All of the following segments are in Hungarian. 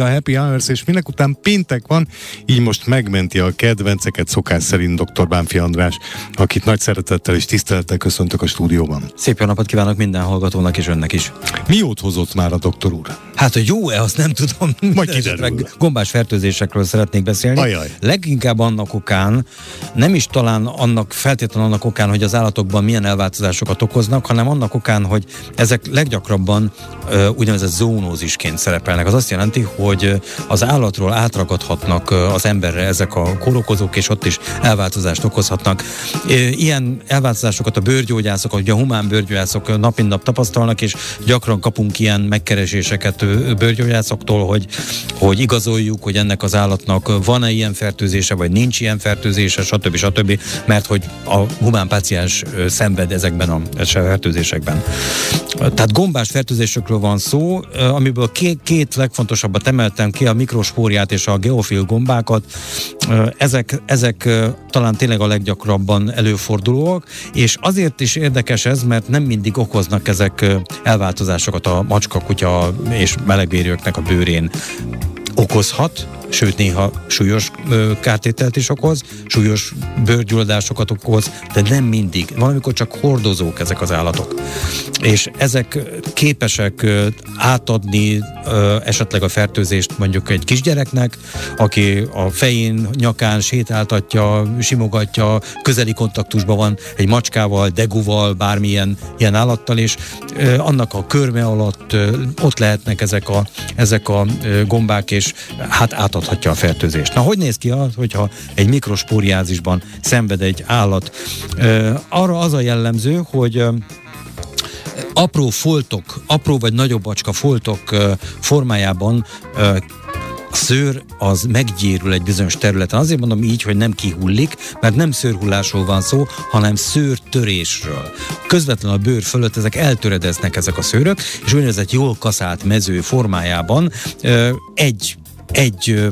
a Happy Hours, és minek után péntek van, így most megmenti a kedvenceket szokás szerint dr. Bánfi András, akit nagy szeretettel és tisztelettel köszöntök a stúdióban. Szép jó napot kívánok minden hallgatónak és önnek is. Miót hozott már a doktor úr? Hát, hogy jó-e, azt nem tudom. Majd kiderül. Gombás fertőzésekről szeretnék beszélni. Ajaj. Leginkább annak okán, nem is talán annak feltétlenül annak okán, hogy az állatokban milyen elváltozásokat okoznak, hanem annak okán, hogy ezek leggyakrabban ö, úgynevezett zónózisként szerepelnek. Az azt jelenti, hogy az állatról átragadhatnak az emberre ezek a kórokozók, és ott is elváltozást okozhatnak. Ilyen elváltozásokat a bőrgyógyászok, ugye a humán bőrgyógyászok nap mint nap tapasztalnak, és gyakran kapunk ilyen megkereséseket bőrgyógyászoktól, hogy, hogy igazoljuk, hogy ennek az állatnak van-e ilyen fertőzése, vagy nincs ilyen fertőzése, stb. stb. Mert hogy a humán páciens szenved ezekben a fertőzésekben. Tehát gombás fertőzésekről van szó, amiből két, két legfontosabbat emeltem ki, a mikrospóriát és a geofil gombákat. Ezek, ezek talán tényleg a leggyakrabban előfordulóak, és azért is érdekes ez, mert nem mindig okoznak ezek elváltozásokat a macska, kutya és melegbérőknek a bőrén okozhat, sőt néha súlyos kártételt is okoz, súlyos bőrgyulladásokat okoz, de nem mindig. Valamikor csak hordozók ezek az állatok. És ezek képesek átadni esetleg a fertőzést mondjuk egy kisgyereknek, aki a fején, nyakán sétáltatja, simogatja, közeli kontaktusban van egy macskával, deguval, bármilyen ilyen állattal, és annak a körme alatt ott lehetnek ezek a, ezek a gombák, és hát átad okozhatja a fertőzést. Na, hogy néz ki az, hogyha egy mikrospóriázisban szenved egy állat? Arra az a jellemző, hogy apró foltok, apró vagy nagyobb acska foltok formájában a szőr az meggyérül egy bizonyos területen. Azért mondom így, hogy nem kihullik, mert nem szőrhullásról van szó, hanem szőrtörésről. Közvetlenül a bőr fölött ezek eltöredeznek ezek a szőrök, és úgynevezett jól kaszált mező formájában egy egy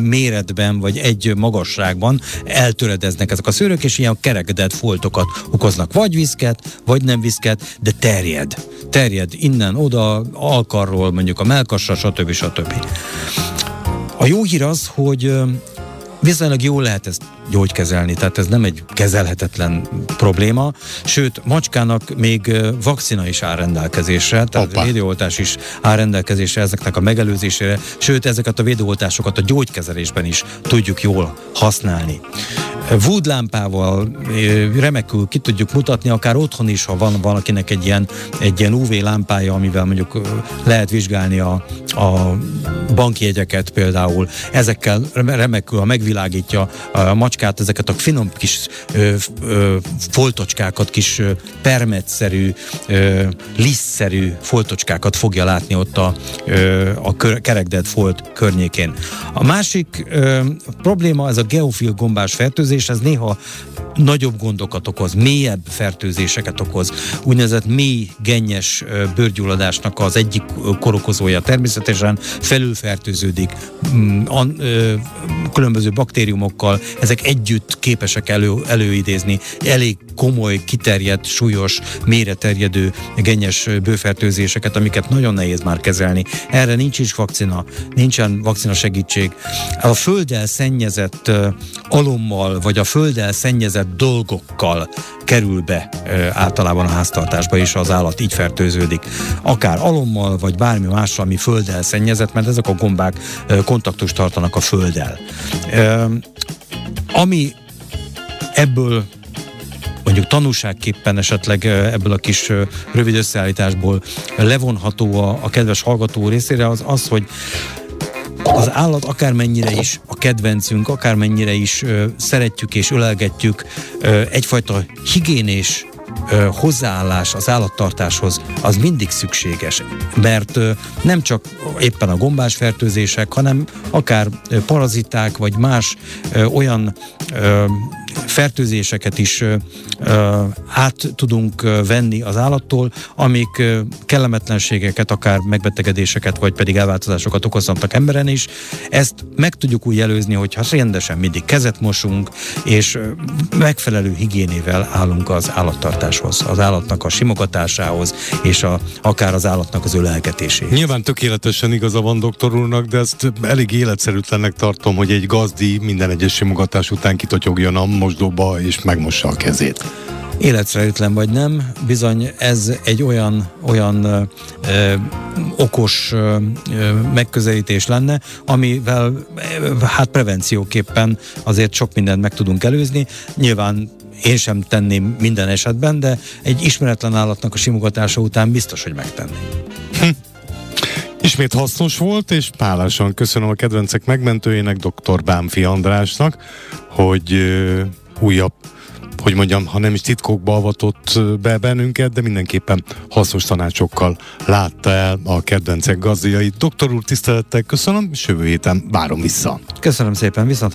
méretben, vagy egy magasságban eltöredeznek ezek a szőrök, és ilyen kerekedett foltokat okoznak. Vagy viszket, vagy nem viszket, de terjed. Terjed innen, oda, alkarról, mondjuk a melkasra, stb. stb. A jó hír az, hogy viszonylag jól lehet ezt gyógykezelni, tehát ez nem egy kezelhetetlen probléma, sőt, macskának még vakcina is áll rendelkezésre, tehát Opa. védőoltás is áll rendelkezésre ezeknek a megelőzésére, sőt, ezeket a védőoltásokat a gyógykezelésben is tudjuk jól használni. Wood-lámpával remekül ki tudjuk mutatni, akár otthon is, ha van valakinek egy ilyen, egy ilyen UV lámpája, amivel mondjuk lehet vizsgálni a, a bankjegyeket például. Ezekkel remekül, ha megvilágítja a macskát, ezeket a finom kis ö, ö, foltocskákat, kis permetszerű, ö, lisztszerű foltocskákat fogja látni ott a, ö, a kör, kerekdett folt környékén. A másik ö, probléma ez a geofil gombás fertőzés, fertőzés, ez néha nagyobb gondokat okoz, mélyebb fertőzéseket okoz. Úgynevezett mély gennyes bőrgyulladásnak az egyik korokozója természetesen felülfertőződik mm, különböző baktériumokkal, ezek együtt képesek elő, előidézni elég komoly, kiterjedt, súlyos, mélyre terjedő gennyes bőfertőzéseket, amiket nagyon nehéz már kezelni. Erre nincs is vakcina, nincsen vakcina segítség. A földdel szennyezett alommal, vagy a földdel szennyezett dolgokkal kerül be általában a háztartásba, és az állat így fertőződik. Akár alommal, vagy bármi mással, ami földdel szennyezett, mert ezek a gombák kontaktust tartanak a földdel. Ami ebből mondjuk tanúságképpen esetleg ebből a kis rövid összeállításból levonható a, a kedves hallgató részére, az az, hogy az állat akármennyire is a kedvencünk, akármennyire is ö, szeretjük és ölelgetjük, ö, egyfajta higiénés ö, hozzáállás az állattartáshoz az mindig szükséges, mert ö, nem csak éppen a gombás fertőzések, hanem akár ö, paraziták vagy más ö, olyan ö, fertőzéseket is át tudunk venni az állattól, amik kellemetlenségeket, akár megbetegedéseket, vagy pedig elváltozásokat okozhatnak emberen is. Ezt meg tudjuk úgy jelözni, hogyha rendesen mindig kezet mosunk, és megfelelő higiénével állunk az állattartáshoz, az állatnak a simogatásához, és a, akár az állatnak az ölelgetéséhez. Nyilván tökéletesen igaza van doktor úrnak, de ezt elég életszerűtlennek tartom, hogy egy gazdi minden egyes simogatás után kitotyogjon a mosdóba és megmossa a kezét életszerűtlen vagy nem, bizony ez egy olyan, olyan ö, ö, okos ö, megközelítés lenne, amivel hát prevencióképpen azért sok mindent meg tudunk előzni. Nyilván én sem tenném minden esetben, de egy ismeretlen állatnak a simogatása után biztos, hogy megtenném. Hm. Ismét hasznos volt, és pálásan köszönöm a kedvencek megmentőjének, dr. Bámfi Andrásnak, hogy uh, újabb hogy mondjam, ha nem is titkokba avatott be bennünket, de mindenképpen hasznos tanácsokkal látta el a kedvencek gazdiait. Doktor úr, tisztelettel köszönöm, és jövő héten várom vissza. Köszönöm szépen, viszont.